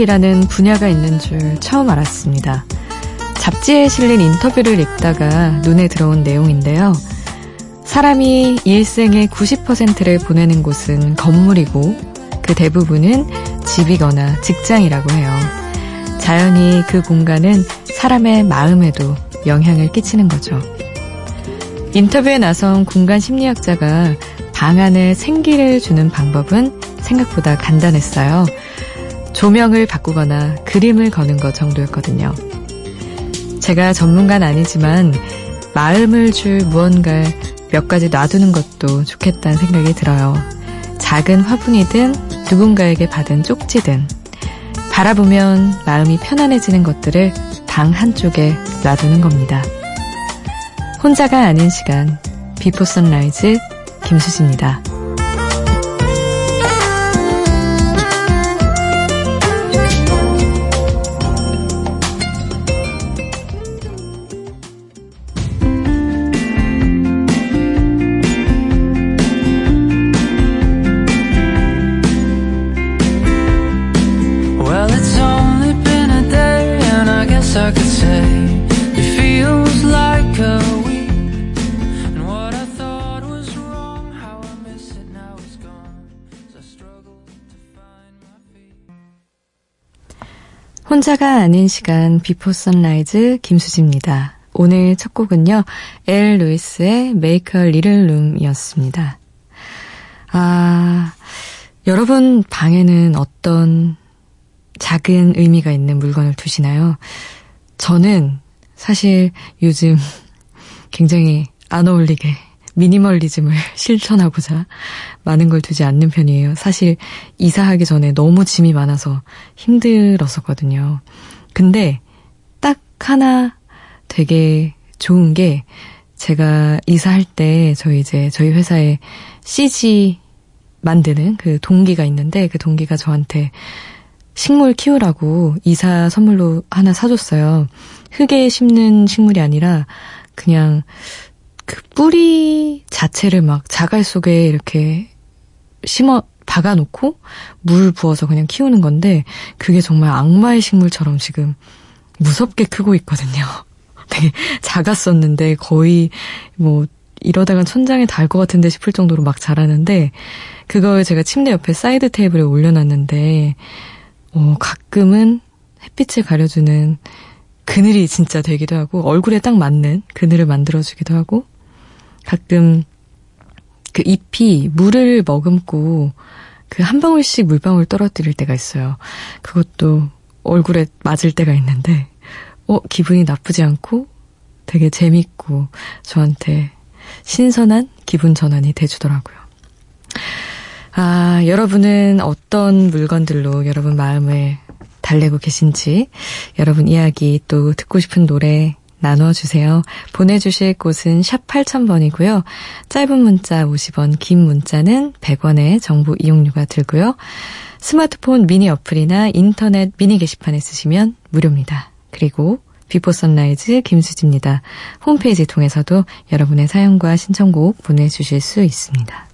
심리학이라는 분야가 있는 줄 처음 알았습니다. 잡지에 실린 인터뷰를 읽다가 눈에 들어온 내용인데요. 사람이 일생의 90%를 보내는 곳은 건물이고 그 대부분은 집이거나 직장이라고 해요. 자연히 그 공간은 사람의 마음에도 영향을 끼치는 거죠. 인터뷰에 나선 공간 심리학자가 방 안에 생기를 주는 방법은 생각보다 간단했어요. 조명을 바꾸거나 그림을 거는 것 정도였거든요. 제가 전문가는 아니지만 마음을 줄 무언가를 몇 가지 놔두는 것도 좋겠다는 생각이 들어요. 작은 화분이든 누군가에게 받은 쪽지든 바라보면 마음이 편안해지는 것들을 방 한쪽에 놔두는 겁니다. 혼자가 아닌 시간 Before Sunrise 김수지입니다. 혼자가 아닌 시간 Before Sunrise 김수지입니다. 오늘 첫 곡은요. 엘 루이스의 a Little Room이었습니다. 아, 여러분 방에는 어떤 작은 의미가 있는 물건을 두시나요? 저는 사실 요즘 굉장히 안 어울리게 미니멀리즘을 실천하고자 많은 걸 두지 않는 편이에요. 사실 이사하기 전에 너무 짐이 많아서 힘들었었거든요. 근데 딱 하나 되게 좋은 게 제가 이사할 때 저희 이제 저희 회사에 CG 만드는 그 동기가 있는데 그 동기가 저한테 식물 키우라고 이사 선물로 하나 사줬어요. 흙에 심는 식물이 아니라 그냥 그 뿌리 자체를 막 자갈 속에 이렇게 심어 박아놓고 물 부어서 그냥 키우는 건데 그게 정말 악마의 식물처럼 지금 무섭게 크고 있거든요. 되게 작았었는데 거의 뭐 이러다가 천장에 닿을 것 같은데 싶을 정도로 막 자라는데 그걸 제가 침대 옆에 사이드 테이블에 올려놨는데 어, 가끔은 햇빛을 가려주는 그늘이 진짜 되기도 하고 얼굴에 딱 맞는 그늘을 만들어주기도 하고 가끔 그 잎이 물을 머금고 그 한 방울씩 물방울 떨어뜨릴 때가 있어요. 그것도 얼굴에 맞을 때가 있는데, 어, 기분이 나쁘지 않고 되게 재밌고 저한테 신선한 기분 전환이 돼주더라고요. 아, 여러분은 어떤 물건들로 여러분 마음을 달래고 계신지, 여러분 이야기 또 듣고 싶은 노래 나눠주세요. 보내주실 곳은 샵 8000번이고요. 짧은 문자 50원, 긴 문자는 100원의 정보 이용료가 들고요. 스마트폰 미니 어플이나 인터넷 미니 게시판에 쓰시면 무료입니다. 그리고 Before Sunrise 김수지입니다. 홈페이지 통해서도 여러분의 사연과 신청곡 보내주실 수 있습니다.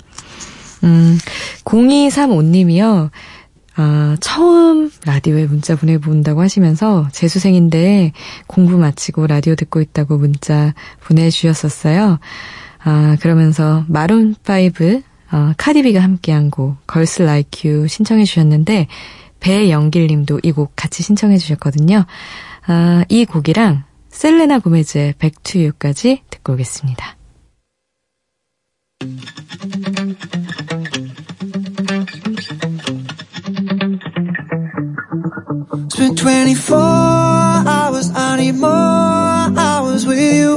음, 0235님이요. 아, 처음 라디오에 문자 보내본다고 하시면서 재수생인데 공부 마치고 라디오 듣고 있다고 문자 보내주셨었어요. 아, 그러면서 마룬5 어, 카디비가 함께한 곡 Girls Like You 신청해 주셨는데 배영길 님도 이 곡 같이 신청해 주셨거든요. 아, 이 곡이랑 셀레나 고메즈의 Back to You까지 듣고 오겠습니다. Spent 24 hours, I need more hours with you.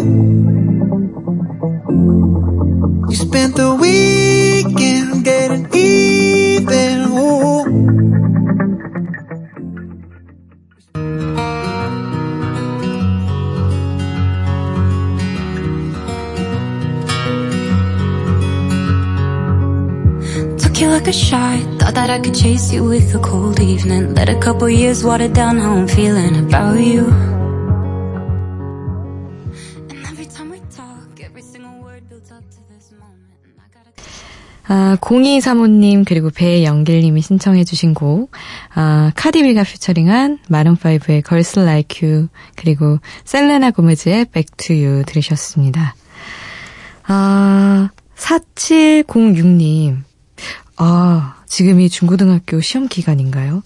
You spent the weekend getting even. Ooh. You like a shot Thought that I could chase you with a cold evening Let a couple years water down how I'm feeling about you 아, 0235님 그리고 배영길님이 신청해 주신 곡 아, 카디비가 퓨처링한 마룬5의 Girls Like You 그리고 셀레나 고메즈의 Back to You 들으셨습니다. 아, 4706님 아, 지금이 중고등학교 시험 기간인가요?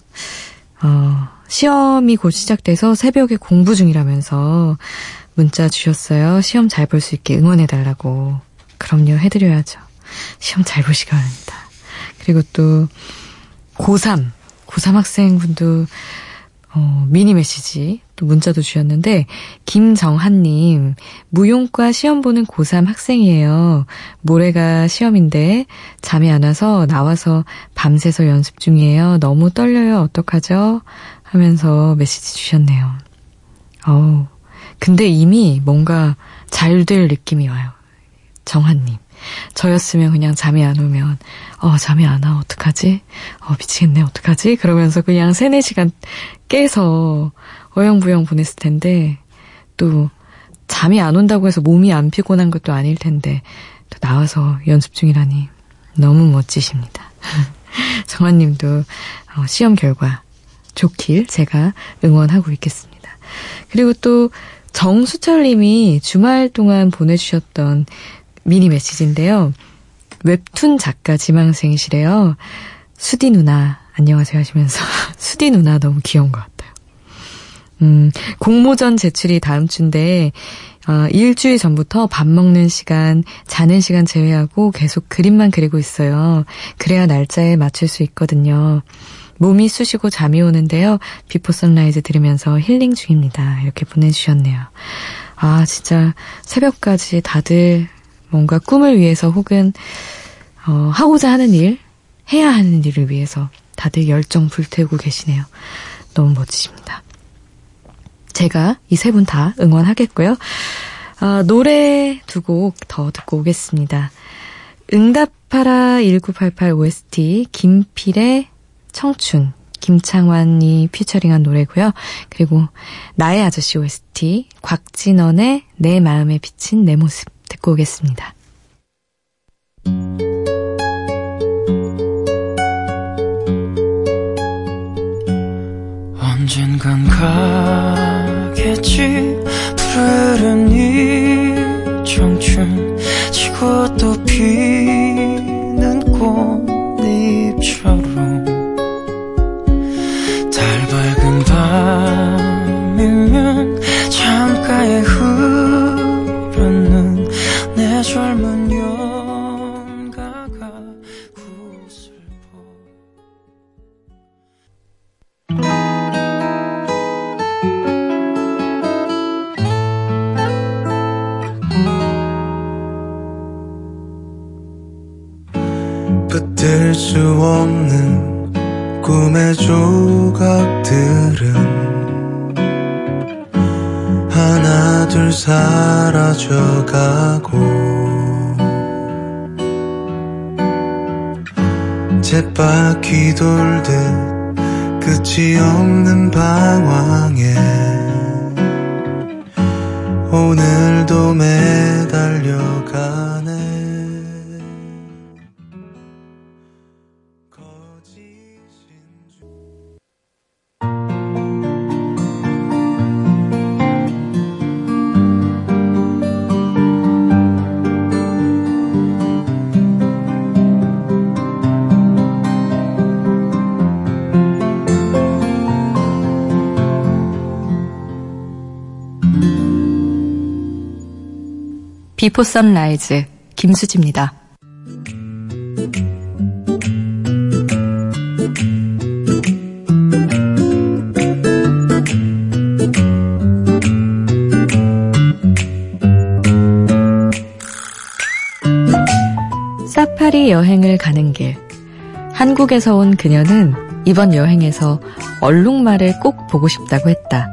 어, 시험이 곧 시작돼서 새벽에 공부 중이라면서 문자 주셨어요. 시험 잘 볼 수 있게 응원해달라고. 그럼요, 해드려야죠. 시험 잘 보시기 바랍니다. 그리고 또, 고3, 고3 학생분도, 어, 미니 메시지, 또 문자도 주셨는데, 김정한님, 무용과 시험 보는 고3 학생이에요. 모레가 시험인데, 잠이 안 와서 나와서 밤새서 연습 중이에요. 너무 떨려요. 어떡하죠? 하면서 메시지 주셨네요. 어우, 근데 이미 뭔가 잘 될 느낌이 와요. 정한님. 저였으면 그냥 잠이 안 오면, 어, 잠이 안 와, 어떡하지? 어, 미치겠네, 어떡하지? 그러면서 그냥 3, 4시간 깨서 어영부영 보냈을 텐데, 또, 잠이 안 온다고 해서 몸이 안 피곤한 것도 아닐 텐데, 또 나와서 연습 중이라니, 너무 멋지십니다. 정한님도, 어, 시험 결과 좋길 제가 응원하고 있겠습니다. 그리고 또, 정수철님이 주말 동안 보내주셨던 미니 메시지인데요. 웹툰 작가 지망생이시래요. 수디 누나, 안녕하세요 하시면서, 수디 누나 너무 귀여운 것 같아요. 음, 공모전 제출이 다음 주인데, 어, 일주일 전부터 밥 먹는 시간, 자는 시간 제외하고 계속 그림만 그리고 있어요. 그래야 날짜에 맞출 수 있거든요. 몸이 쑤시고 잠이 오는데요. Before Sunrise 들으면서 힐링 중입니다. 이렇게 보내주셨네요. 아, 진짜 새벽까지 다들 뭔가 꿈을 위해서 혹은 어, 하고자 하는 일, 해야 하는 일을 위해서 다들 열정 불태우고 계시네요. 너무 멋지십니다. 제가 이 세 분 다 응원하겠고요. 아, 노래 두 곡 더 듣고 오겠습니다. 응답하라 1988 OST 김필의 청춘 김창완이 피처링한 노래고요. 그리고 나의 아저씨 OST 곽진원의 내 마음에 비친 내 모습 듣고 오겠습니다. 언젠간 가겠지 푸르른 이 청춘 지고 또 피는 꽃잎처럼 달 밝은 밤이면 창가에 내 젊은 구슬퍼. 붙들 수 없는 꿈의 조각들은 하나 둘 사라져가고. 쳇바퀴 돌듯 끝이 없는 방황에 오늘도 매달려가네 Before Sunrise 김수지입니다. 사파리 여행을 가는 길. 한국에서 온 그녀는 이번 여행에서 얼룩말을 꼭 보고 싶다고 했다.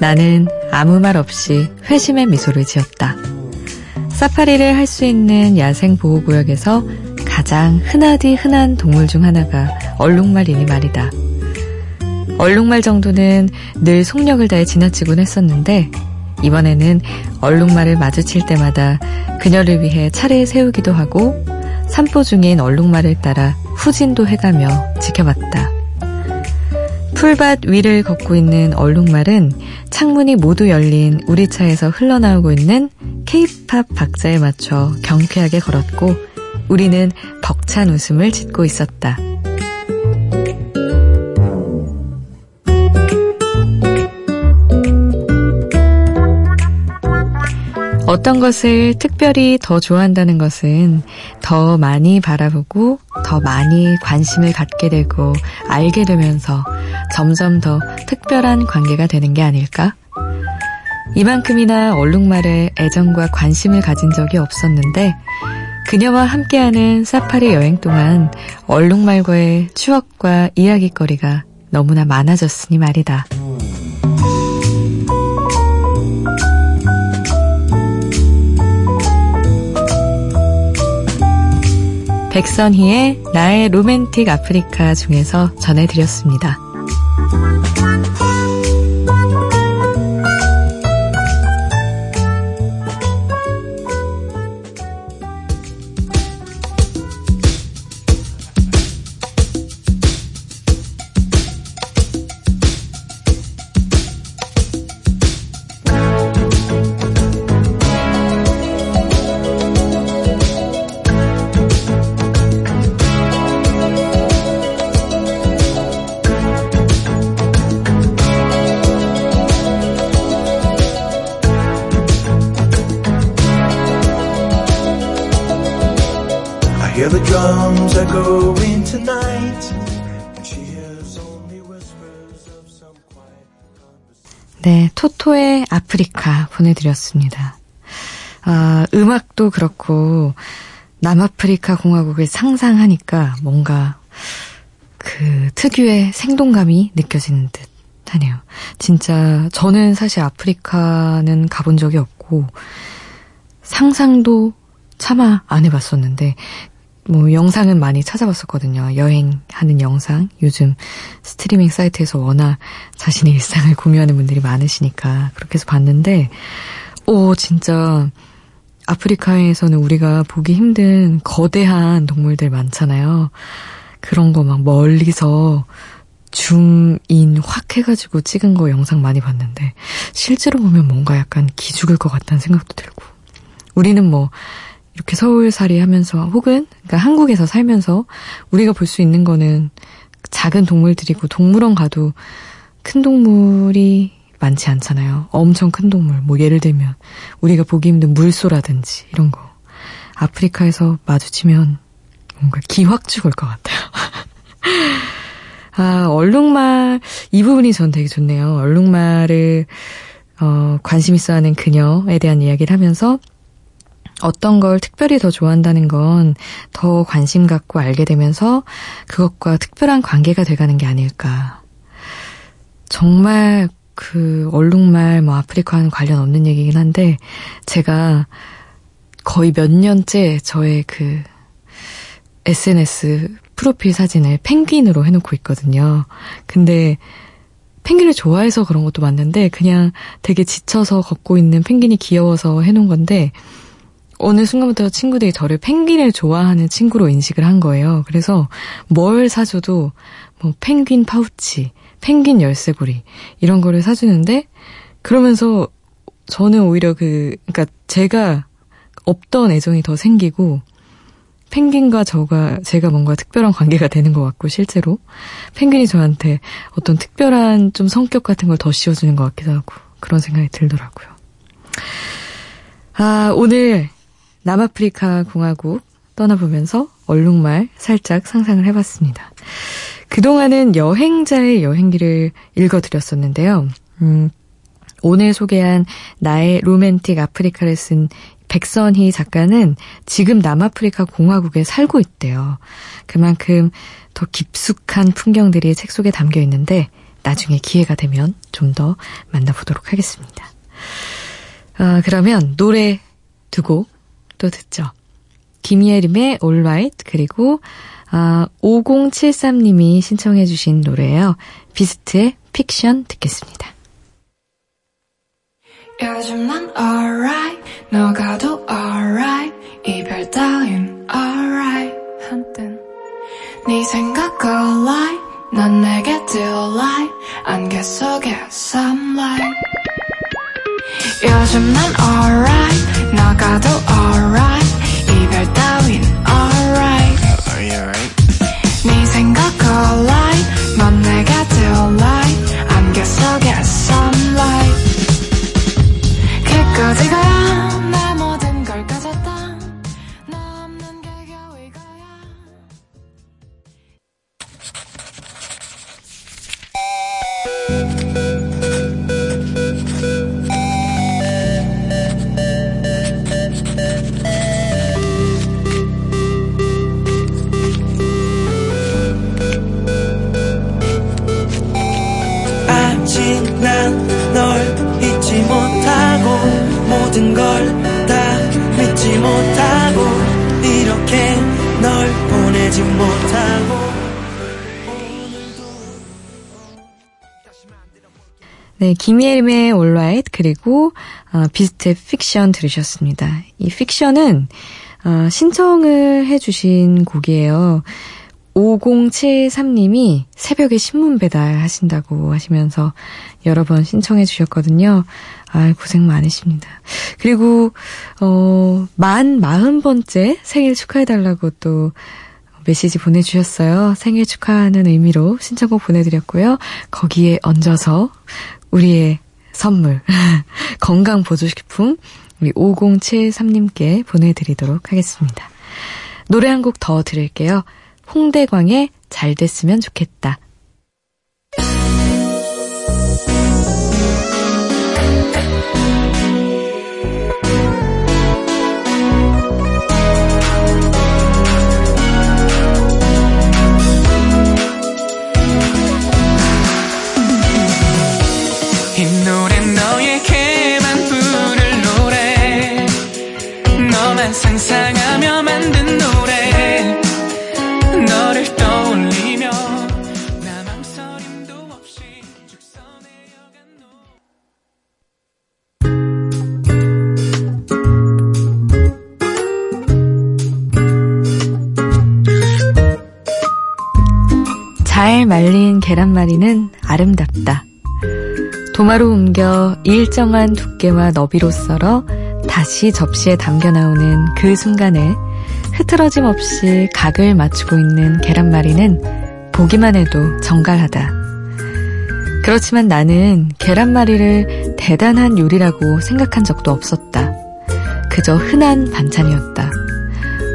나는 아무 말 없이 회심의 미소를 지었다. 사파리를 할 수 있는 야생 보호구역에서 가장 흔하디 흔한 동물 중 하나가 얼룩말이니 말이다. 얼룩말 정도는 늘 속력을 다해 지나치곤 했었는데 이번에는 얼룩말을 마주칠 때마다 그녀를 위해 차를 세우기도 하고 산보 중인 얼룩말을 따라 후진도 해가며 지켜봤다. 풀밭 위를 걷고 있는 얼룩말은 창문이 모두 열린 우리 차에서 흘러나오고 있는 케이팝 박자에 맞춰 경쾌하게 걸었고 우리는 벅찬 웃음을 짓고 있었다. 어떤 것을 특별히 더 좋아한다는 것은 더 많이 바라보고 더 많이 관심을 갖게 되고 알게 되면서 점점 더 특별한 관계가 되는 게 아닐까? 이만큼이나 얼룩말에 애정과 관심을 가진 적이 없었는데 그녀와 함께하는 사파리 여행 동안 얼룩말과의 추억과 이야기거리가 너무나 많아졌으니 말이다. 백선희의 나의 로맨틱 아프리카 중에서 전해드렸습니다. 보내드렸습니다. 아, 음악도 그렇고, 남아프리카 공화국을 상상하니까 뭔가 그 특유의 생동감이 느껴지는 듯 하네요. 진짜 저는 사실 아프리카는 가본 적이 없고, 상상도 차마 안 해봤었는데, 뭐 영상은 많이 찾아봤었거든요. 여행하는 영상. 요즘 스트리밍 사이트에서 워낙 자신의 일상을 공유하는 분들이 많으시니까 그렇게 해서 봤는데 오 진짜 아프리카에서는 우리가 보기 힘든 거대한 동물들 많잖아요. 그런 거 막 멀리서 줌인 확 해가지고 찍은 거 영상 많이 봤는데 실제로 보면 뭔가 약간 기죽을 것 같다는 생각도 들고 우리는 뭐 이렇게 서울살이 하면서 혹은 그러니까 한국에서 살면서 우리가 볼 수 있는 거는 작은 동물들이고 동물원 가도 큰 동물이 많지 않잖아요. 엄청 큰 동물, 뭐 예를 들면 우리가 보기 힘든 물소라든지 이런 거. 아프리카에서 마주치면 뭔가 기확 죽을 것 같아요. 아, 얼룩말, 이 부분이 전 되게 좋네요. 얼룩말을, 어, 관심 있어 하는 그녀에 대한 이야기를 하면서 어떤 걸 특별히 더 좋아한다는 건 더 관심 갖고 알게 되면서 그것과 특별한 관계가 돼가는 게 아닐까. 정말 그 얼룩말 뭐 아프리카와는 관련 없는 얘기긴 한데 제가 거의 몇 년째 저의 그 SNS 프로필 사진을 펭귄으로 해놓고 있거든요. 근데 펭귄을 좋아해서 그런 것도 맞는데 그냥 되게 지쳐서 걷고 있는 펭귄이 귀여워서 해놓은 건데 어느 순간부터 친구들이 저를 펭귄을 좋아하는 친구로 인식을 한 거예요. 그래서 뭘 사줘도 뭐 펭귄 파우치, 펭귄 열쇠고리 이런 거를 사주는데 그러면서 저는 오히려 그 그러니까 제가 없던 애정이 더 생기고 펭귄과 저가 제가 뭔가 특별한 관계가 되는 것 같고 실제로 펭귄이 저한테 어떤 특별한 좀 성격 같은 걸 더 씌워주는 것 같기도 하고 그런 생각이 들더라고요. 아 오늘 남아프리카 공화국 떠나보면서 얼룩말 살짝 상상을 해봤습니다. 그동안은 여행자의 여행기를 읽어드렸었는데요. 음, 오늘 소개한 나의 로맨틱 아프리카를 쓴 백선희 작가는 지금 남아프리카 공화국에 살고 있대요. 그만큼 더 깊숙한 풍경들이 책 속에 담겨 있는데 나중에 기회가 되면 좀 더 만나보도록 하겠습니다. 아, 그러면 노래 두곡 또 듣죠. 김예림의 Right 그리고 아, 5073님이 신청해 주신 노래예요. 비스트의 픽션 듣겠습니다. 요즘 난 alright 너가도 alright 이별 따윈 alright 네 생각을 like 넌 내게 delight 안개 속에 sunlight 요즘 난 alright 나가도 alright 이별 따윈 alright Are you alright? 네 생각을 모든 걸 다 믿지 못하고 이렇게 널 보내지 못하고 네, 김예림의 Alright 그리고 어, 비스트의 픽션 들으셨습니다. 이 픽션은 어, 신청을 해주신 곡이에요. 5073님이 새벽에 신문 배달 하신다고 하시면서 여러 번 신청해 주셨거든요. 아, 고생 많으십니다. 그리고 어, 만 40번째 생일 축하해달라고 또 메시지 보내주셨어요. 생일 축하하는 의미로 신청곡 보내드렸고요. 거기에 얹어서 우리의 선물, 건강 보조식품, 우리 5073님께 보내드리도록 하겠습니다. 노래 한 곡 더 들을게요. 홍대광의 잘 됐으면 좋겠다. 아름답다. 도마로 옮겨 일정한 두께와 너비로 썰어 다시 접시에 담겨 나오는 그 순간에 흐트러짐 없이 각을 맞추고 있는 계란말이는 보기만 해도 정갈하다. 그렇지만 나는 계란말이를 대단한 요리라고 생각한 적도 없었다. 그저 흔한 반찬이었다.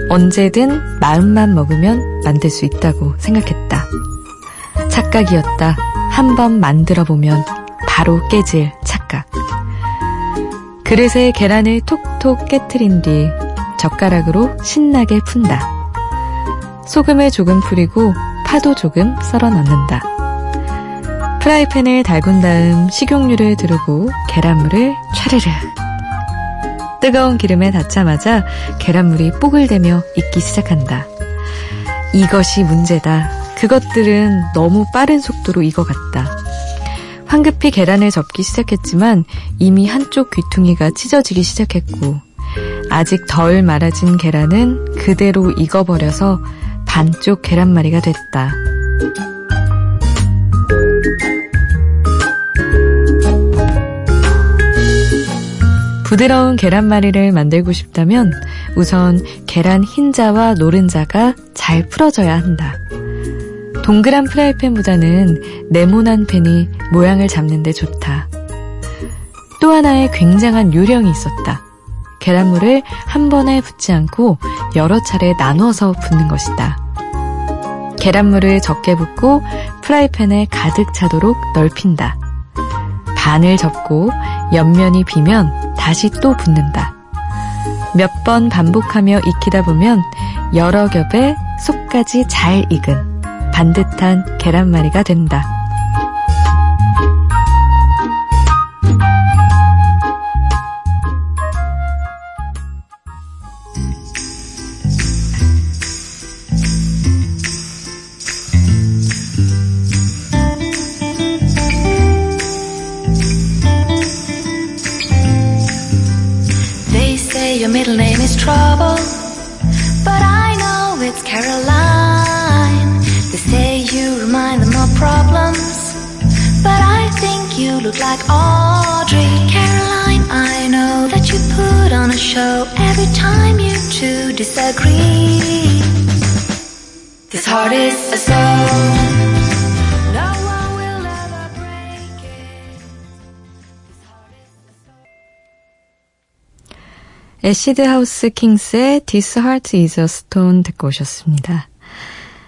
언제든 마음만 먹으면 만들 수 있다고 생각했다. 착각이었다. 한 번 만들어 보면 바로 깨질 착각. 그릇에 계란을 톡톡 깨트린 뒤 젓가락으로 신나게 푼다. 소금을 조금 뿌리고 파도 조금 썰어 넣는다. 프라이팬을 달군 다음 식용유를 두르고 계란물을 차르르. 뜨거운 기름에 닿자마자 계란물이 뽀글대며 익기 시작한다. 이것이 문제다. 그것들은 너무 빠른 속도로 익어갔다. 황급히 계란을 접기 시작했지만 이미 한쪽 귀퉁이가 찢어지기 시작했고 아직 덜 말아진 계란은 그대로 익어버려서 반쪽 계란말이가 됐다. 부드러운 계란말이를 만들고 싶다면 우선 계란 흰자와 노른자가 잘 풀어져야 한다. 동그란 프라이팬보다는 네모난 팬이 모양을 잡는데 좋다. 또 하나의 굉장한 요령이 있었다. 계란물을 한 번에 붓지 않고 여러 차례 나눠서 붓는 것이다. 계란물을 적게 붓고 프라이팬에 가득 차도록 넓힌다. 반을 접고 옆면이 비면 다시 또 붓는다. 몇 번 반복하며 익히다 보면 여러 겹의 속까지 잘 익은 반듯한 계란말이가 된다. They say your middle name is Trouble, but I know it's Caroline. Look like Audrey. Caroline, I know that you put on a show every time you two disagree. This heart is a stone. Acid House Kings의 This Heart is a Stone 듣고 오셨습니다.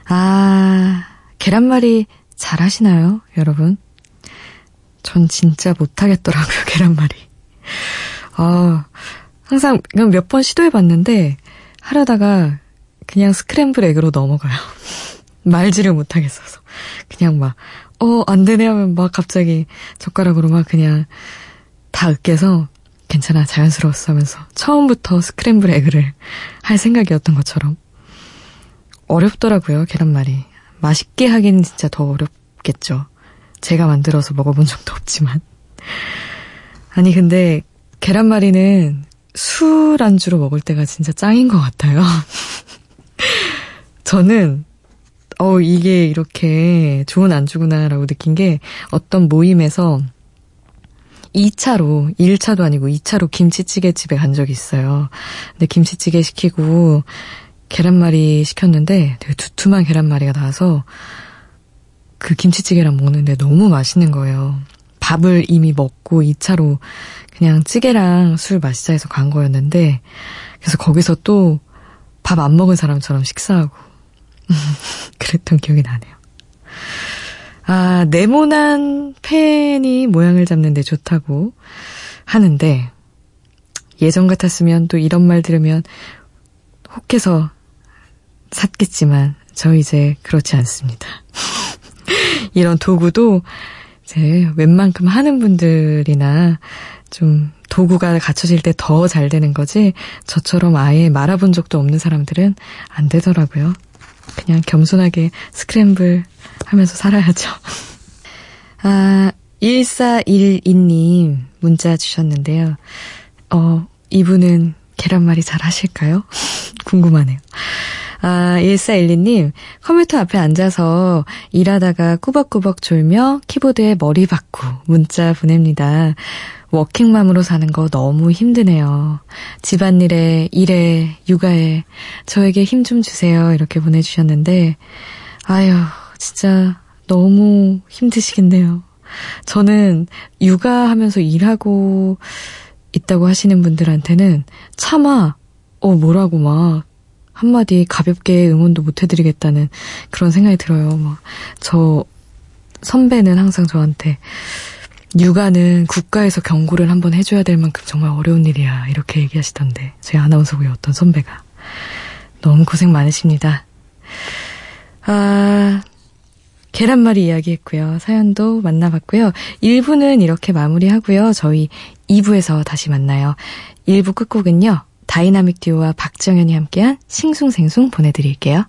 아, 계란말이 잘 하시나요, 여러분? 전 진짜 못하겠더라고요, 계란말이. 아, 항상 그냥 몇 번 시도해봤는데, 하려다가 그냥 scramble egg로 넘어가요. 말지를 못하겠어서. 그냥 막, 어, 안 되네 하면 막 갑자기 젓가락으로 막 그냥 다 으깨서 괜찮아, 자연스러웠어 하면서 처음부터 스크램블 에그를 할 생각이었던 것처럼. 어렵더라고요, 계란말이. 맛있게 하긴 진짜 더 어렵겠죠. 제가 만들어서 먹어본 적도 없지만. 아니, 근데 계란말이는 술 안주로 먹을 때가 진짜 짱인 것 같아요. 저는, 어, 이게 이렇게 좋은 안주구나라고 느낀 게 어떤 모임에서 2차로, 1차도 아니고 2차로 김치찌개 집에 간 적이 있어요. 근데 김치찌개 시키고 계란말이 시켰는데 되게 두툼한 계란말이가 나와서 그 김치찌개랑 먹는데 너무 맛있는 거예요. 밥을 이미 먹고 2차로 그냥 찌개랑 술 마시자 해서 간 거였는데 그래서 거기서 또 밥 안 먹은 사람처럼 식사하고 그랬던 기억이 나네요. 아, 네모난 펜이 모양을 잡는데 좋다고 하는데 예전 같았으면 또 이런 말 들으면 혹해서 샀겠지만 저 이제 그렇지 않습니다. 이런 도구도 이제 웬만큼 하는 분들이나 좀 도구가 갖춰질 때 더 잘 되는 거지 저처럼 아예 말아본 적도 없는 사람들은 안 되더라고요. 그냥 겸손하게 스크램블 하면서 살아야죠. 아, 1412님 문자 주셨는데요. 어, 이분은 계란말이 잘 하실까요? 궁금하네요. 아, 1412님, 컴퓨터 앞에 앉아서 일하다가 꾸벅꾸벅 졸며 키보드에 머리 박고 문자 보냅니다. 워킹맘으로 사는 거 너무 힘드네요. 집안일에, 일에, 육아에 저에게 힘 좀 주세요. 이렇게 보내주셨는데, 아유, 진짜 너무 힘드시겠네요. 저는 육아하면서 일하고 있다고 하시는 분들한테는 차마, 어, 뭐라고 막, 한마디 가볍게 응원도 못 해드리겠다는 그런 생각이 들어요. 막, 저, 선배는 항상 저한테, 육아는 국가에서 경고를 한번 해줘야 될 만큼 정말 어려운 일이야. 이렇게 얘기하시던데. 저희 아나운서국의 어떤 선배가. 너무 고생 많으십니다. 아, 계란말이 이야기 했고요. 사연도 만나봤고요. 1부는 이렇게 마무리하고요. 저희 2부에서 다시 만나요. 1부 끝곡은요. 다이나믹 듀오와 박정현이 함께한 싱숭생숭 보내드릴게요.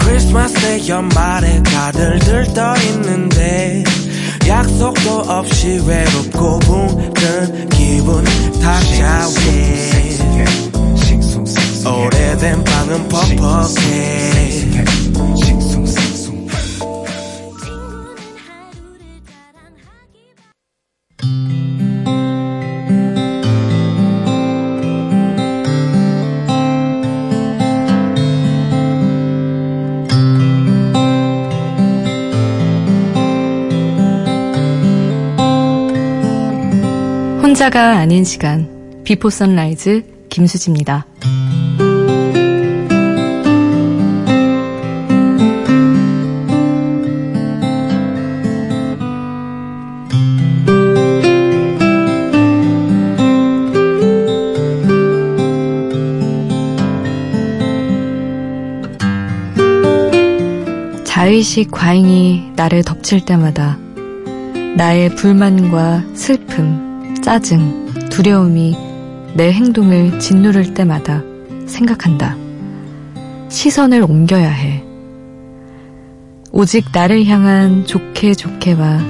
크리스마스의 연말에 다들 들떠 있는데 약속도 없이 외롭고 붕든 기분 탁자위에 오래된 방은 퍽퍽해 혼자가 아닌 시간 비포 선라이즈 김수지입니다. 자의식 과잉이 나를 덮칠 때마다 나의 불만과 슬픔, 짜증, 두려움이 내 행동을 짓누를 때마다 생각한다. 시선을 옮겨야 해. 오직 나를 향한 좋게 좋게와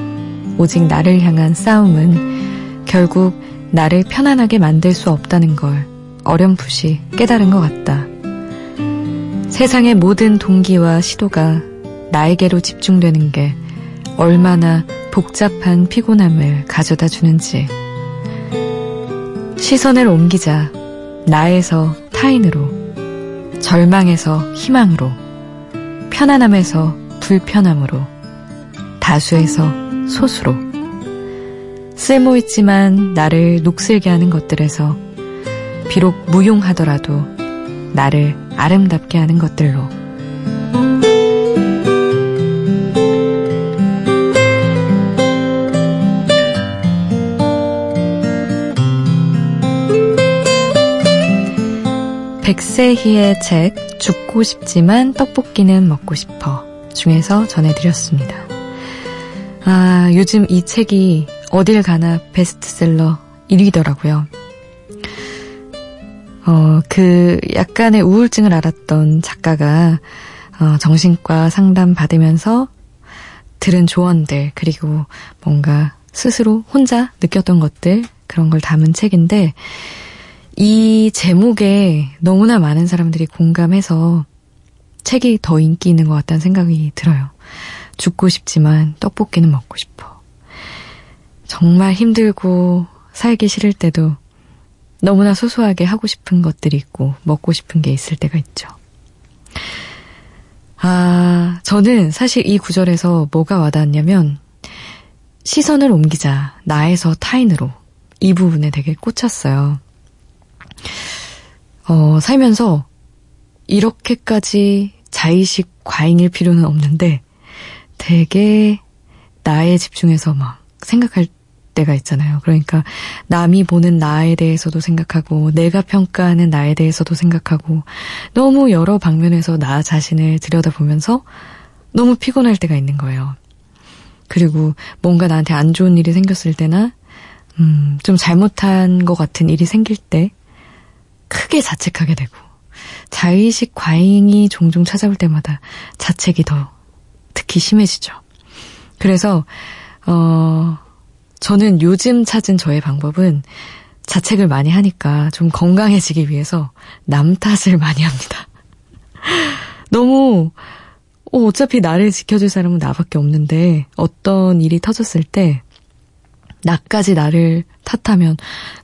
오직 나를 향한 싸움은 결국 나를 편안하게 만들 수 없다는 걸 어렴풋이 깨달은 것 같다. 세상의 모든 동기와 시도가 나에게로 집중되는 게 얼마나 복잡한 피곤함을 가져다 주는지. 시선을 옮기자 나에서 타인으로, 절망에서 희망으로, 편안함에서 불편함으로, 다수에서 소수로. 쓸모있지만 나를 녹슬게 하는 것들에서 비록 무용하더라도 나를 아름답게 하는 것들로. 백세희의 책 죽고 싶지만 떡볶이는 먹고 싶어 중에서 전해드렸습니다. 아, 요즘 이 책이 어딜 가나 베스트셀러 1위더라고요. 어, 그 약간의 우울증을 앓았던 작가가 어, 정신과 상담 받으면서 들은 조언들 그리고 뭔가 스스로 혼자 느꼈던 것들 그런 걸 담은 책인데 이 제목에 너무나 많은 사람들이 공감해서 책이 더 인기 있는 것 같다는 생각이 들어요. 죽고 싶지만 떡볶이는 먹고 싶어. 정말 힘들고 살기 싫을 때도 너무나 소소하게 하고 싶은 것들이 있고 먹고 싶은 게 있을 때가 있죠. 아, 저는 사실 이 구절에서 뭐가 와닿았냐면 시선을 옮기자 나에서 타인으로 이 부분에 되게 꽂혔어요. 어, 살면서 이렇게까지 자의식 과잉일 필요는 없는데 되게 나에 집중해서 막 생각할 때가 있잖아요. 그러니까 남이 보는 나에 대해서도 생각하고 내가 평가하는 나에 대해서도 생각하고 너무 여러 방면에서 나 자신을 들여다보면서 너무 피곤할 때가 있는 거예요. 그리고 뭔가 나한테 안 좋은 일이 생겼을 때나 음, 좀 잘못한 것 같은 일이 생길 때 크게 자책하게 되고 자의식 과잉이 종종 찾아올 때마다 자책이 더 특히 심해지죠. 그래서 어 저는 요즘 찾은 저의 방법은 자책을 많이 하니까 좀 건강해지기 위해서 남 탓을 많이 합니다. 너무 어, 어차피 나를 지켜줄 사람은 나밖에 없는데 어떤 일이 터졌을 때 나까지 나를 탓하면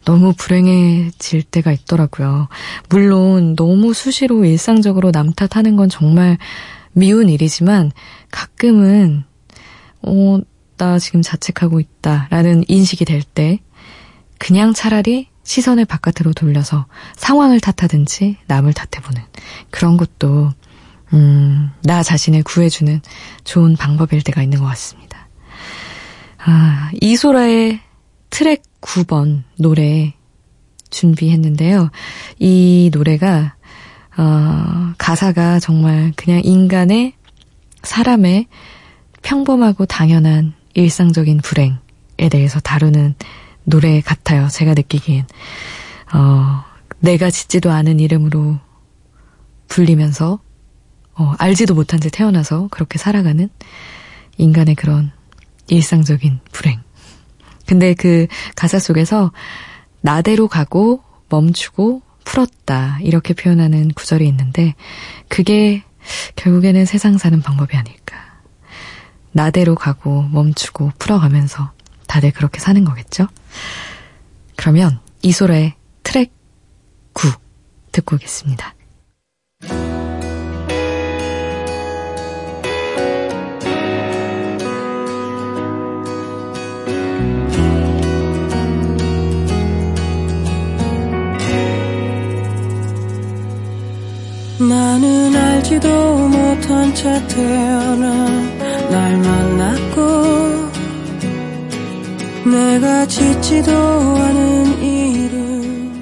너무 불행해질 때가 있더라고요. 물론 너무 수시로 일상적으로 남 탓하는 건 정말 미운 일이지만 가끔은 어, 나 지금 자책하고 있다라는 인식이 될 때 그냥 차라리 시선을 바깥으로 돌려서 상황을 탓하든지 남을 탓해보는 그런 것도 음, 나 자신을 구해주는 좋은 방법일 때가 있는 것 같습니다. 아, 이소라의 트랙 9번 노래 준비했는데요. 이 노래가 어, 가사가 정말 그냥 인간의 사람의 평범하고 당연한 일상적인 불행에 대해서 다루는 노래 같아요. 제가 느끼기엔. 어, 내가 짓지도 않은 이름으로 불리면서, 어, 알지도 못한 채 태어나서 그렇게 살아가는 인간의 그런 일상적인 불행. 근데 그 가사 속에서 나대로 가고 멈추고 풀었다. 이렇게 표현하는 구절이 있는데, 그게 결국에는 세상 사는 방법이 아닐까. 나대로 가고 멈추고 풀어가면서 다들 그렇게 사는 거겠죠? 그러면 이소라의 트랙 9 듣고 오겠습니다. 나는 알지도 못한 채 태어나 날 만났고 내가 짓지도 않은 이름으로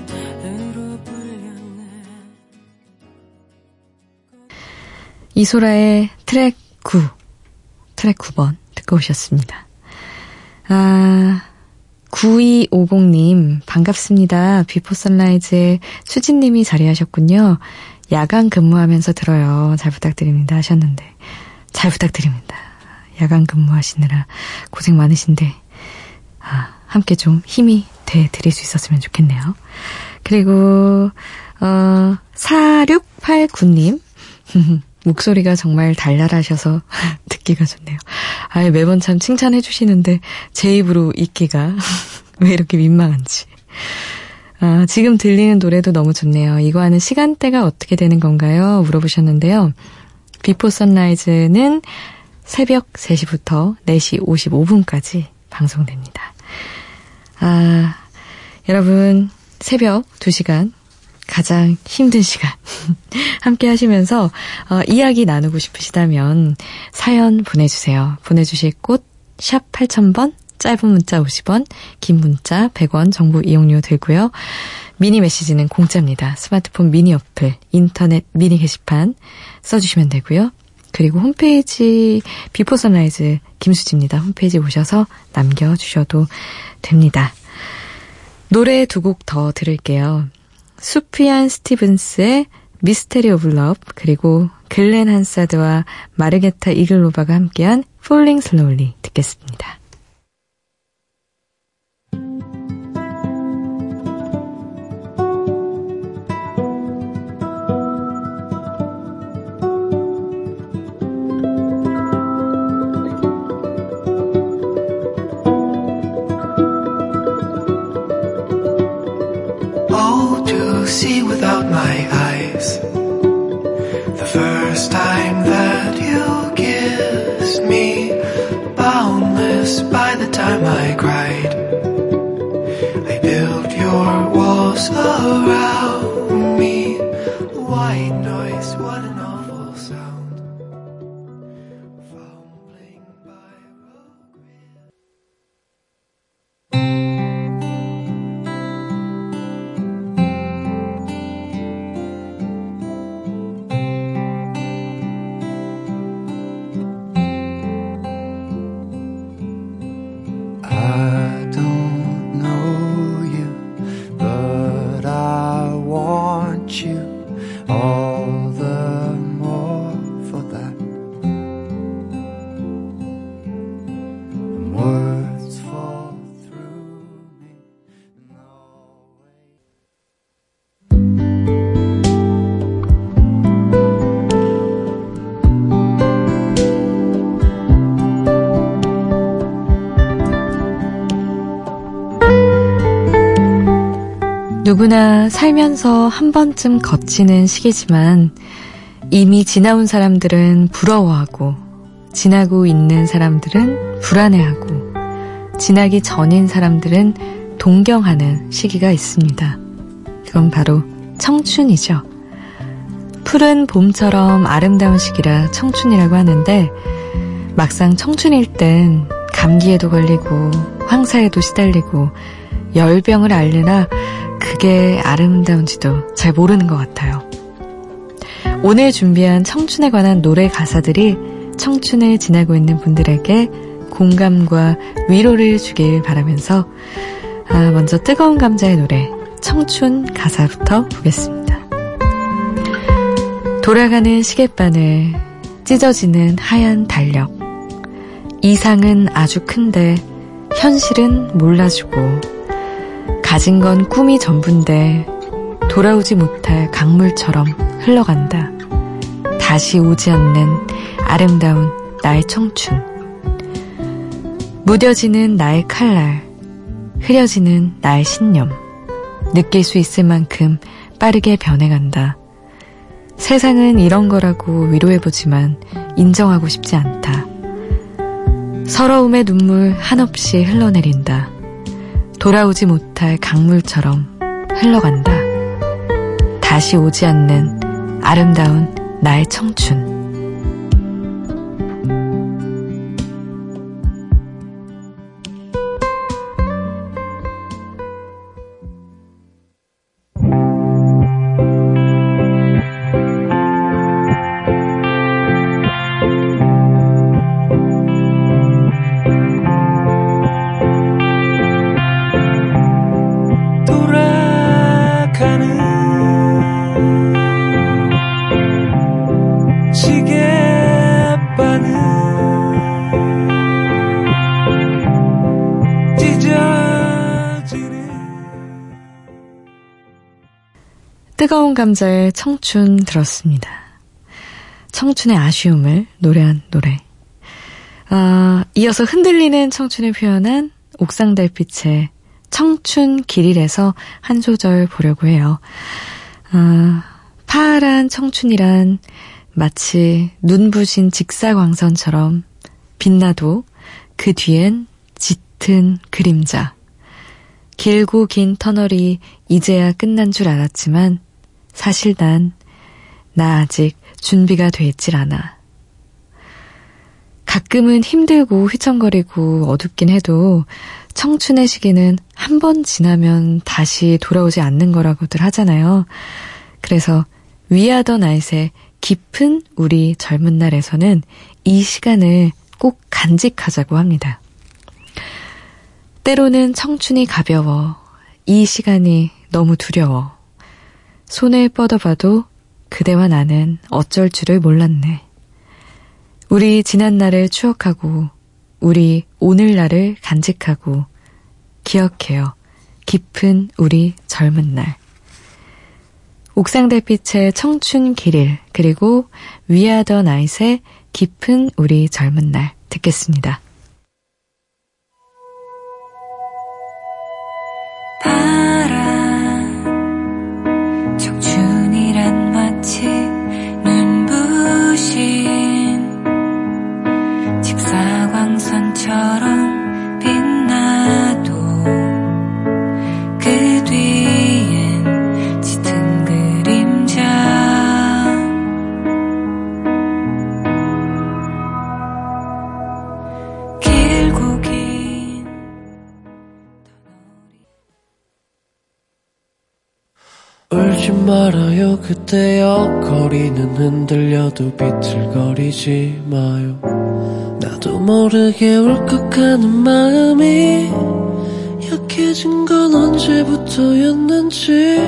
불렸네 이소라의 트랙 9 트랙 9번 듣고 오셨습니다. 아 9250님 반갑습니다. Before Sunrise의 수진님이 자리하셨군요. 야간 근무하면서 들어요. 잘 부탁드립니다 하셨는데 잘 부탁드립니다. 야간 근무하시느라 고생 많으신데, 아, 함께 좀 힘이 돼 드릴 수 있었으면 좋겠네요. 그리고, 어, 4689님. 목소리가 정말 달달하셔서 듣기가 좋네요. 아 매번 참 칭찬해 주시는데 제 입으로 읽기가 왜 이렇게 민망한지. 아, 지금 들리는 노래도 너무 좋네요. 이거 하는 시간대가 어떻게 되는 건가요? 물어보셨는데요. Before Sunrise는 새벽 3시부터 4시 55분까지 방송됩니다. 아, 여러분, 새벽 2시간, 가장 힘든 시간, 함께 하시면서, 어, 이야기 나누고 싶으시다면, 사연 보내주세요. 보내주실 곳, 샵 8000번, 짧은 문자 50원, 긴 문자 100원 정보 이용료 들고요. 미니 메시지는 공짜입니다. 스마트폰 미니 어플, 인터넷 미니 게시판 써주시면 되고요. 그리고 홈페이지 Before Sunrise 김수지입니다. 홈페이지 오셔서 남겨주셔도 됩니다. 노래 두 곡 더 들을게요. 수피안 스티븐스의 Mystery of Love 그리고 글렌 한사드와 마르게타 이글로바가 함께한 Falling Slowly 듣겠습니다. 누구나 살면서 한 번쯤 거치는 시기지만 이미 지나온 사람들은 부러워하고 지나고 있는 사람들은 불안해하고 지나기 전인 사람들은 동경하는 시기가 있습니다. 그건 바로 청춘이죠. 푸른 봄처럼 아름다운 시기라 청춘이라고 하는데 막상 청춘일 땐 감기에도 걸리고 황사에도 시달리고 열병을 앓느라 그게 아름다운지도 잘 모르는 것 같아요. 오늘 준비한 청춘에 관한 노래 가사들이 청춘을 지나고 있는 분들에게 공감과 위로를 주길 바라면서 아, 먼저 뜨거운 감자의 노래 청춘 가사부터 보겠습니다. 돌아가는 시계바늘 찢어지는 하얀 달력 이상은 아주 큰데 현실은 몰라주고 가진 건 꿈이 전부인데 돌아오지 못할 강물처럼 흘러간다. 다시 오지 않는 아름다운 나의 청춘. 무뎌지는 나의 칼날, 흐려지는 나의 신념. 느낄 수 있을 만큼 빠르게 변해간다. 세상은 이런 거라고 위로해보지만 인정하고 싶지 않다. 서러움의 눈물 한없이 흘러내린다. 돌아오지 못할 강물처럼 흘러간다. 다시 오지 않는 아름다운 나의 청춘. 감자의 청춘 들었습니다. 청춘의 아쉬움을 노래한 노래. 아, 이어서 흔들리는 청춘을 표현한 옥상 달빛의 청춘 길일에서 한 소절 보려고 해요. 아, 파란 청춘이란 마치 눈부신 직사광선처럼 빛나도 그 뒤엔 짙은 그림자. 길고 긴 터널이 이제야 끝난 줄 알았지만 사실 난 나 아직 준비가 돼 있질 않아. 가끔은 힘들고 휘청거리고 어둡긴 해도 청춘의 시기는 한 번 지나면 다시 돌아오지 않는 거라고들 하잖아요. 그래서 위아더 나잇의 깊은 우리 젊은 날에서는 이 시간을 꼭 간직하자고 합니다. 때로는 청춘이 가벼워. 이 시간이 너무 두려워. 손을 뻗어봐도 그대와 나는 어쩔 줄을 몰랐네. 우리 지난 날을 추억하고 우리 오늘날을 간직하고 기억해요. 깊은 우리 젊은 날. 옥상 달빛의 청춘 길일 그리고 위아더 나잇의 깊은 우리 젊은 날 듣겠습니다. 울지 말아요. 그때여 거리는 흔들려도 비틀거리지 마요. 나도 모르게 울컥하는 마음이 약해진 건 언제부터였는지.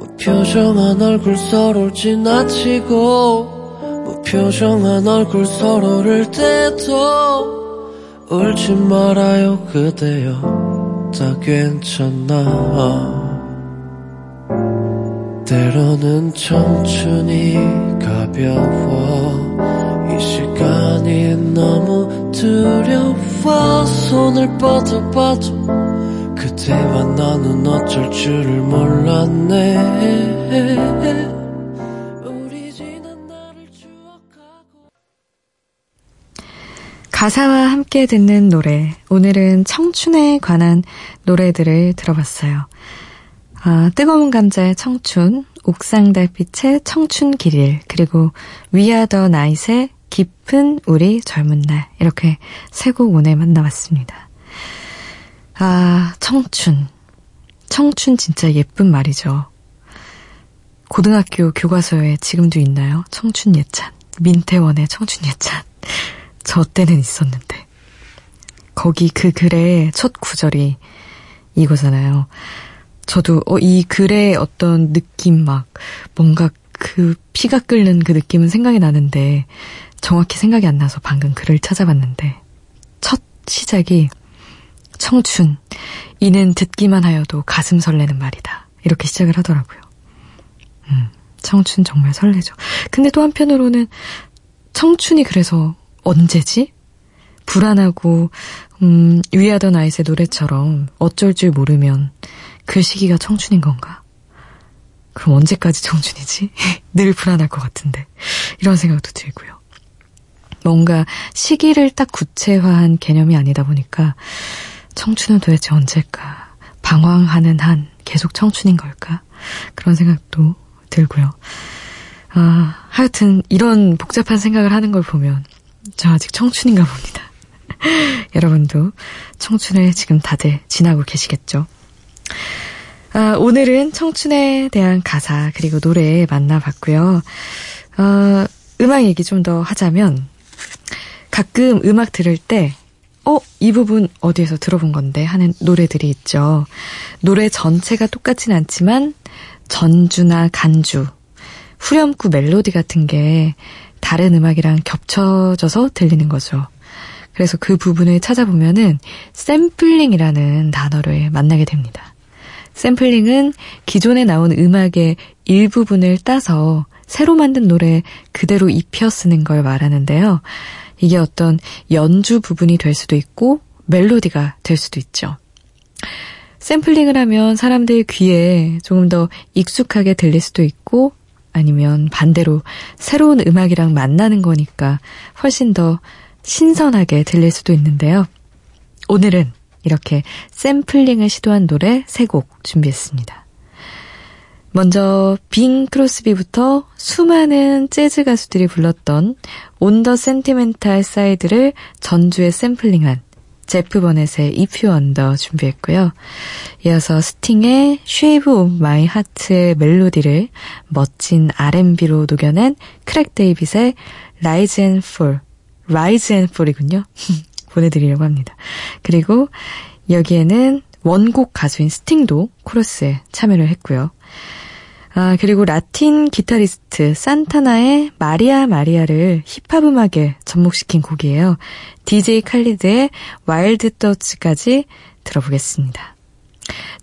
무표정한 얼굴 서로를 지나치고 무표정한 얼굴 서로를 때도 울지 말아요. 그대여 다 괜찮아 때로는 청춘이 가벼워 이 시간이 너무 두려워 손을 뻗어봐도 그대와 나는 어쩔 줄을 몰랐네 가사와 함께 듣는 노래. 오늘은 청춘에 관한 노래들을 들어봤어요. 아, 뜨거운 감자의 청춘, 옥상 달빛의 청춘 길일, 그리고 위아더 나잇의 깊은 우리 젊은 날. 이렇게 세 곡 오늘 만나봤습니다. 아, 청춘. 청춘 진짜 예쁜 말이죠. 고등학교 교과서에 지금도 있나요? 청춘 예찬. 민태원의 청춘 예찬. 저 때는 있었는데. 거기 그 글의 첫 구절이 이거잖아요. 저도 어, 이 글의 어떤 느낌 막 뭔가 그 피가 끓는 그 느낌은 생각이 나는데 정확히 생각이 안 나서 방금 글을 찾아봤는데 첫 시작이 청춘 이는 듣기만 하여도 가슴 설레는 말이다 이렇게 시작을 하더라고요. 음, 청춘 정말 설레죠. 근데 또 한편으로는 청춘이 그래서 언제지? 불안하고 음, 위아더 나잇의 노래처럼 어쩔 줄 모르면 그 시기가 청춘인 건가? 그럼 언제까지 청춘이지? 늘 불안할 것 같은데. 이런 생각도 들고요. 뭔가 시기를 딱 구체화한 개념이 아니다 보니까 청춘은 도대체 언제일까? 방황하는 한 계속 청춘인 걸까? 그런 생각도 들고요. 아, 하여튼 이런 복잡한 생각을 하는 걸 보면 저 아직 청춘인가 봅니다. 여러분도 청춘을 지금 다들 지나고 계시겠죠? 아, 오늘은 청춘에 대한 가사 그리고 노래 만나봤고요. 어, 음악 얘기 좀 더 하자면 가끔 음악 들을 때 어, 이 부분 어디에서 들어본 건데 하는 노래들이 있죠. 노래 전체가 똑같진 않지만 전주나 간주, 후렴구 멜로디 같은 게 다른 음악이랑 겹쳐져서 들리는 거죠. 그래서 그 부분을 찾아보면은 샘플링이라는 단어를 만나게 됩니다. 샘플링은 기존에 나온 음악의 일부분을 따서 새로 만든 노래 그대로 입혀 쓰는 걸 말하는데요. 이게 어떤 연주 부분이 될 수도 있고 멜로디가 될 수도 있죠. 샘플링을 하면 사람들 귀에 조금 더 익숙하게 들릴 수도 있고 아니면 반대로 새로운 음악이랑 만나는 거니까 훨씬 더 신선하게 들릴 수도 있는데요. 오늘은 이렇게 샘플링을 시도한 노래 세곡 준비했습니다. 먼저 빙 크로스비부터 수많은 재즈 가수들이 불렀던 On the Sentimental Side를 전주에 샘플링한 제프 버넷의 If You Wonder 준비했고요. 이어서 스팅의 Shape of My Heart의 멜로디를 멋진 R&B로 녹여낸 크랙 데이빗의 Rise and Fall, Rise and Fall이군요. 보내드리려고 합니다. 그리고 여기에는 원곡 가수인 스팅도 코러스에 참여를 했고요. 아, 그리고 라틴 기타리스트 산타나의 Maria Maria를 힙합 음악에 접목시킨 곡이에요. DJ 칼리드의 Wild Thoughts까지 들어보겠습니다.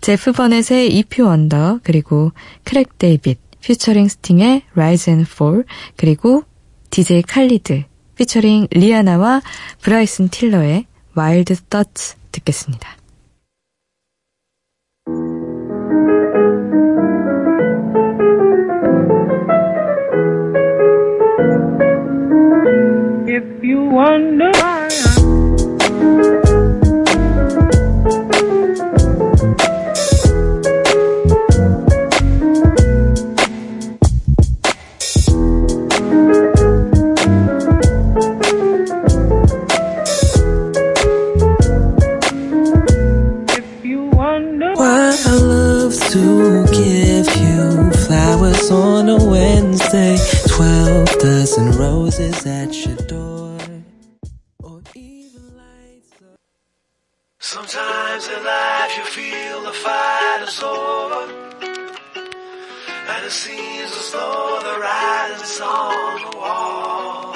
제프 버넷의 You Wonder, 그리고 크랙 데이빗, 퓨처링 스팅의 Rise and Fall, 그리고 DJ 칼리드, 피처링 리아나와 브라이슨 틸러의 Wild Thoughts 듣겠습니다. If at your door. Sometimes in life you feel the fight is over. And it seems as though the writing's on the wall.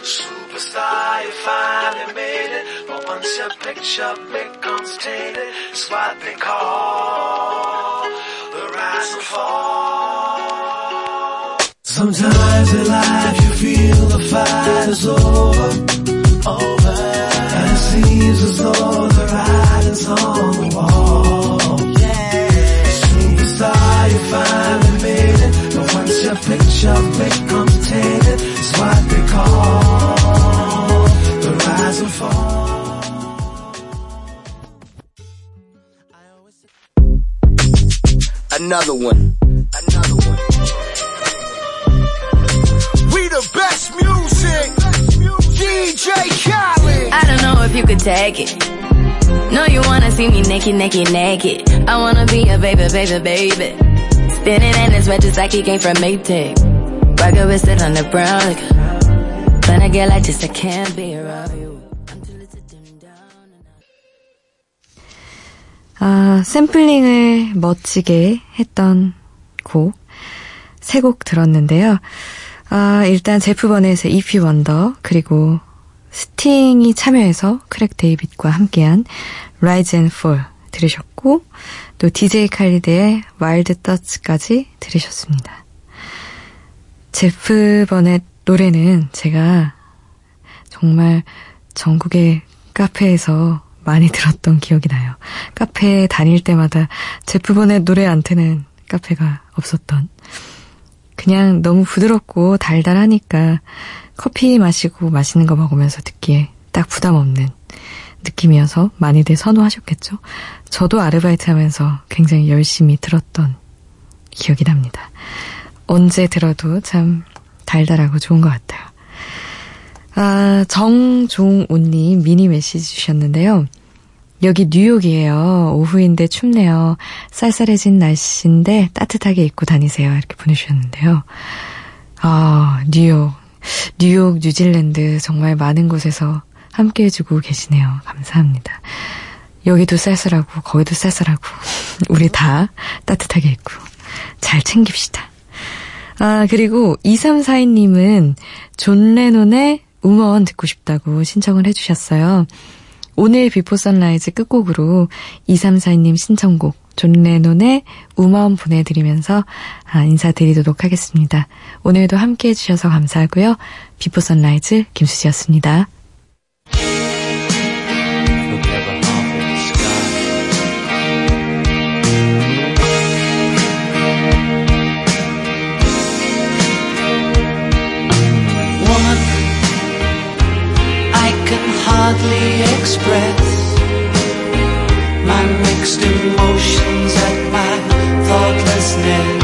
Superstar, you finally made it. But once your picture becomes tainted, it's what they call the rise and fall. Sometimes in life fight is over. Over. And it seems as though the writing's on the wall. Superstar, you finally made it. But once your picture becomes tainted, it's what they call the rise and fall. Another one. Take it. No, you wanna see me naked, naked, naked. I wanna be a baby, baby, baby. Spinning in his red just like he came from Maytag. Rocket with it on the brown liquor. When I get like this, I can't be around you. 아, 샘플링을 멋지게 했던 곡, 세 곡 들었는데요. 아, 일단 제프 버넷의 If You Wonder, 그리고 스팅이 참여해서 크랙 데이빗과 함께한 Rise and Fall 들으셨고, 또 DJ 칼리드의 Wild Thoughts까지 들으셨습니다. 제프 버넷 노래는 제가 정말 전국의 카페에서 많이 들었던 기억이 나요. 카페에 다닐 때마다 제프 버넷 노래 안 트는 카페가 없었던. 그냥 너무 부드럽고 달달하니까 커피 마시고 맛있는 거 먹으면서 듣기에 딱 부담 없는 느낌이어서 많이들 선호하셨겠죠. 저도 아르바이트 하면서 굉장히 열심히 들었던 기억이 납니다. 언제 들어도 참 달달하고 좋은 것 같아요. 아, 정종훈님 미니 메시지 주셨는데요. 여기 뉴욕이에요. 오후인데 춥네요. 쌀쌀해진 날씨인데 따뜻하게 입고 다니세요. 이렇게 보내주셨는데요. 아, 뉴욕. 뉴욕, 뉴질랜드 정말 많은 곳에서 함께 해주고 계시네요. 감사합니다. 여기도 쌀쌀하고 거기도 쌀쌀하고 우리 다 따뜻하게 입고 잘 챙깁시다. 아, 그리고 2342님은 존 레논의 Woman 듣고 싶다고 신청을 해주셨어요. 오늘 Before Sunrise 끝곡으로 2342님 신청곡 존 레논의 Woman 보내드리면서 아, 인사드리도록 하겠습니다. 오늘도 함께 해주셔서 감사하고요. Before Sunrise 김수지였습니다. Look ever Mixed emotions at my thoughtlessness.